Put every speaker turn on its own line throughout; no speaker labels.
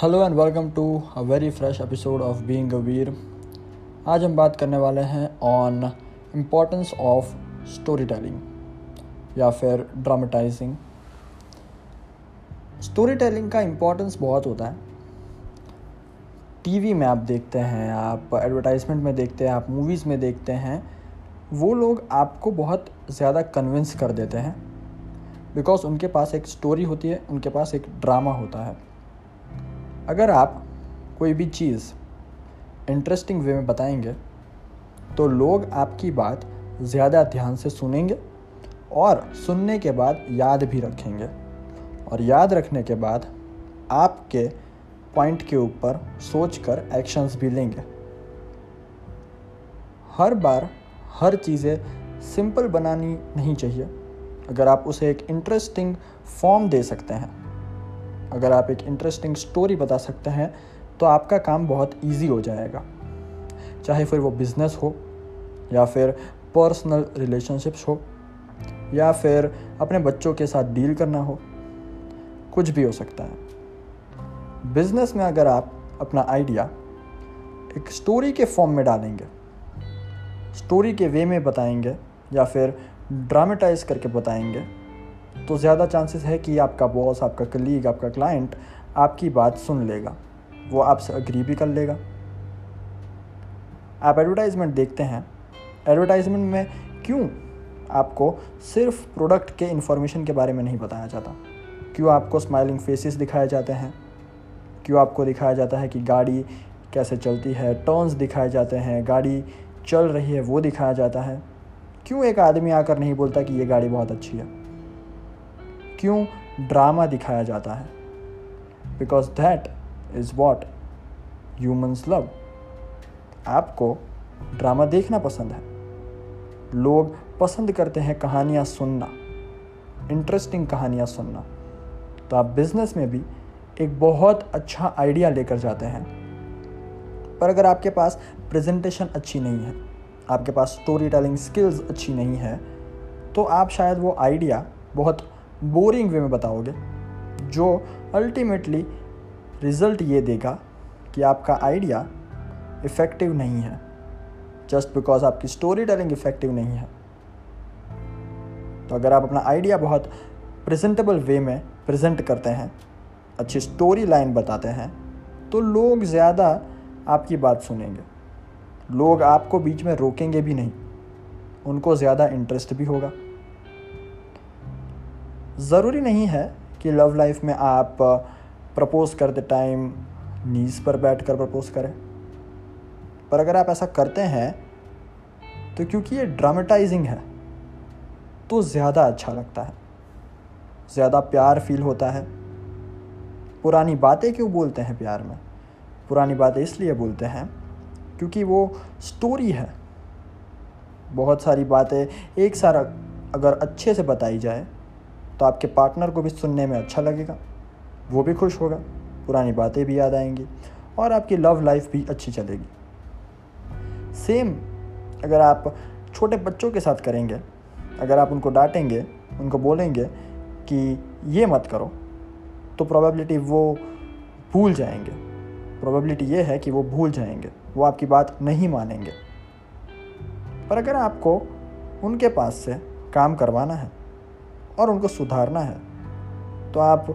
Hello and welcome to a very fresh episode of being a Veer आज हम बात करने वाले हैं on importance of story telling या फिर ड्रामेटाइजिंग स्टोरी टेलिंग का इम्पोर्टेंस बहुत होता है। टीवी में आप देखते हैं, आप एडवर्टाइजमेंट में देखते हैं, आप मूवीज़ में देखते हैं, वो लोग आपको बहुत ज़्यादा कन्विंस कर देते हैं। बिकॉज़ उनके पास एक स्टोरी होती है, उनके पास एक ड्रामा होता है। अगर आप कोई भी चीज़ इंटरेस्टिंग वे में बताएँगे तो लोग आपकी बात ज़्यादा ध्यान से सुनेंगे और सुनने के बाद याद भी रखेंगे। और याद रखने के बाद आपके पॉइंट के ऊपर सोच कर एक्शंस भी लेंगे। हर बार हर चीज़ें सिंपल बनानी नहीं चाहिए। अगर आप उसे एक इंटरेस्टिंग फॉर्म दे सकते हैं अगर आप एक इंटरेस्टिंग स्टोरी बता सकते हैं तो आपका काम बहुत इजी हो जाएगा। चाहे फिर वो बिज़नेस हो, या फिर पर्सनल रिलेशनशिप्स हो, या फिर अपने बच्चों के साथ डील करना हो, कुछ भी हो सकता है। बिज़नेस में अगर आप अपना आइडिया एक स्टोरी के फॉर्म में डालेंगे स्टोरी के वे में बताएँगे, या फिर ड्रामेटाइज करके बताएँगे तो ज़्यादा चांसेस है कि आपका बॉस आपका कलीग आपका क्लाइंट आपकी बात सुन लेगा। वो आपसे अग्री भी कर लेगा। आप एडवर्टाइजमेंट देखते हैं। एडवर्टाइजमेंट में क्यों आपको सिर्फ़ प्रोडक्ट के इन्फॉर्मेशन के बारे में नहीं बताया जाता? क्यों आपको स्माइलिंग फेसेस दिखाए जाते हैं? क्यों आपको दिखाया जाता है कि गाड़ी कैसे चलती है? टर्न्स दिखाए जाते हैं। गाड़ी चल रही है, वो दिखाया जाता है। क्यों एक आदमी आकर नहीं बोलता कि ये गाड़ी बहुत अच्छी है? क्यों ड्रामा दिखाया जाता है? Because that is what humans love आपको ड्रामा देखना पसंद है। लोग पसंद करते हैं कहानियाँ सुनना। इंटरेस्टिंग कहानियाँ सुनना। तो आप बिज़नेस में भी एक बहुत अच्छा आइडिया लेकर जाते हैं। पर अगर आपके पास प्रेजेंटेशन अच्छी नहीं है, आपके पास स्टोरी टेलिंग स्किल्स अच्छी नहीं है तो आप शायद वो आइडिया बहुत बोरिंग वे में बताओगे, जो अल्टीमेटली रिज़ल्ट ये देगा कि आपका आइडिया इफ़ेक्टिव नहीं है। जस्ट बिकॉज़ आपकी स्टोरी टेलिंग इफ़ेक्टिव नहीं है। तो अगर आप अपना आइडिया बहुत प्रेजेंटेबल वे में प्रेजेंट करते हैं, अच्छी स्टोरी लाइन बताते हैं तो लोग ज़्यादा आपकी बात सुनेंगे। लोग आपको बीच में रोकेंगे भी नहीं। उनको ज़्यादा इंटरेस्ट भी होगा। ज़रूरी नहीं है कि लव लाइफ में आप प्रपोज़ करते टाइम नीज पर बैठ कर प्रपोज़ करें। पर अगर आप ऐसा करते हैं तो क्योंकि ये ड्रामेटाइजिंग है तो ज़्यादा अच्छा लगता है। ज़्यादा प्यार फील होता है। पुरानी बातें क्यों बोलते हैं प्यार में? पुरानी बातें इसलिए बोलते हैं क्योंकि वो स्टोरी है। बहुत सारी बातें एक सारा अगर अच्छे से बताई जाए तो आपके पार्टनर को भी सुनने में अच्छा लगेगा। वो भी खुश होगा। पुरानी बातें भी याद आएँगी और आपकी लव लाइफ भी अच्छी चलेगी। सेम अगर आप छोटे बच्चों के साथ करेंगे, अगर आप उनको डांटेंगे, उनको बोलेंगे कि ये मत करो तो प्रोबेबिलिटी वो भूल जाएँगे। प्रोबेबिलिटी ये है कि वो भूल जाएँगे। वो आपकी बात नहीं मानेंगे। पर अगर आपको उनके पास से काम करवाना है और उनको सुधारना है। तो आप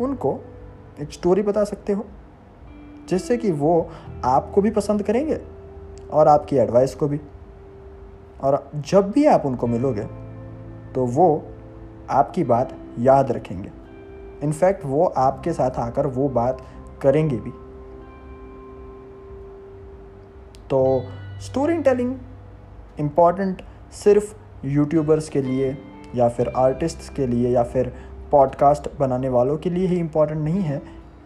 उनको एक स्टोरी बता सकते हो, जिससे कि वो आपको भी पसंद करेंगे और आपकी एडवाइस को भी। और जब भी आप उनको मिलोगे तो वो आपकी बात याद रखेंगे। इनफैक्ट वो आपके साथ आकर वो बात करेंगे भी। तो स्टोरी टेलिंग इंपॉर्टेंट सिर्फ़ यूट्यूबर्स के लिए या फिर आर्टिस्ट्स के लिए या फिर पॉडकास्ट बनाने वालों के लिए ही इंपॉर्टेंट नहीं है।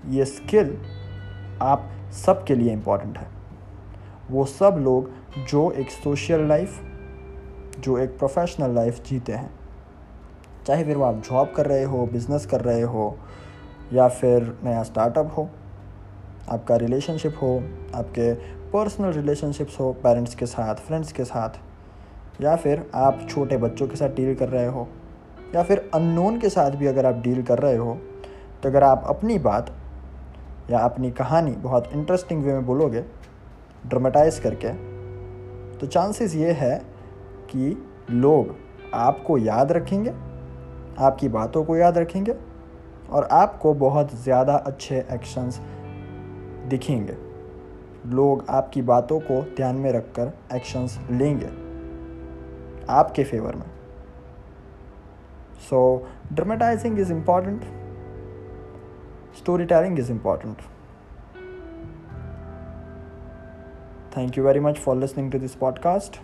ये स्किल आप सब के लिए इंपॉर्टेंट है। वो सब लोग जो एक सोशल लाइफ जो एक प्रोफेशनल लाइफ जीते हैं। चाहे फिर वो आप जॉब कर रहे हो बिज़नेस कर रहे हो, या फिर नया स्टार्टअप हो, आपका रिलेशनशिप हो, आपके पर्सनल रिलेशनशिप्स हो पेरेंट्स के साथ फ्रेंड्स के साथ या फिर आप छोटे बच्चों के साथ डील कर रहे हो, या फिर अननोन के साथ भी अगर आप डील कर रहे हो तो अगर आप अपनी बात या अपनी कहानी बहुत इंटरेस्टिंग वे में बोलोगे ड्रामेटाइज करके तो चांसेस ये है कि लोग आपको याद रखेंगे, आपकी बातों को याद रखेंगे और आपको बहुत ज़्यादा अच्छे एक्शंस दिखेंगे। लोग आपकी बातों को ध्यान में रखकर एक्शंस लेंगे। आपके फेवर में। So dramatizing is important story telling is important thank you very much for listening to this podcast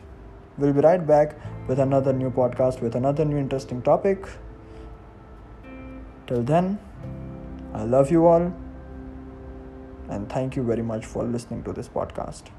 will be right back with another new podcast with another new interesting topic till then I love you all and thank you very much for listening to this podcast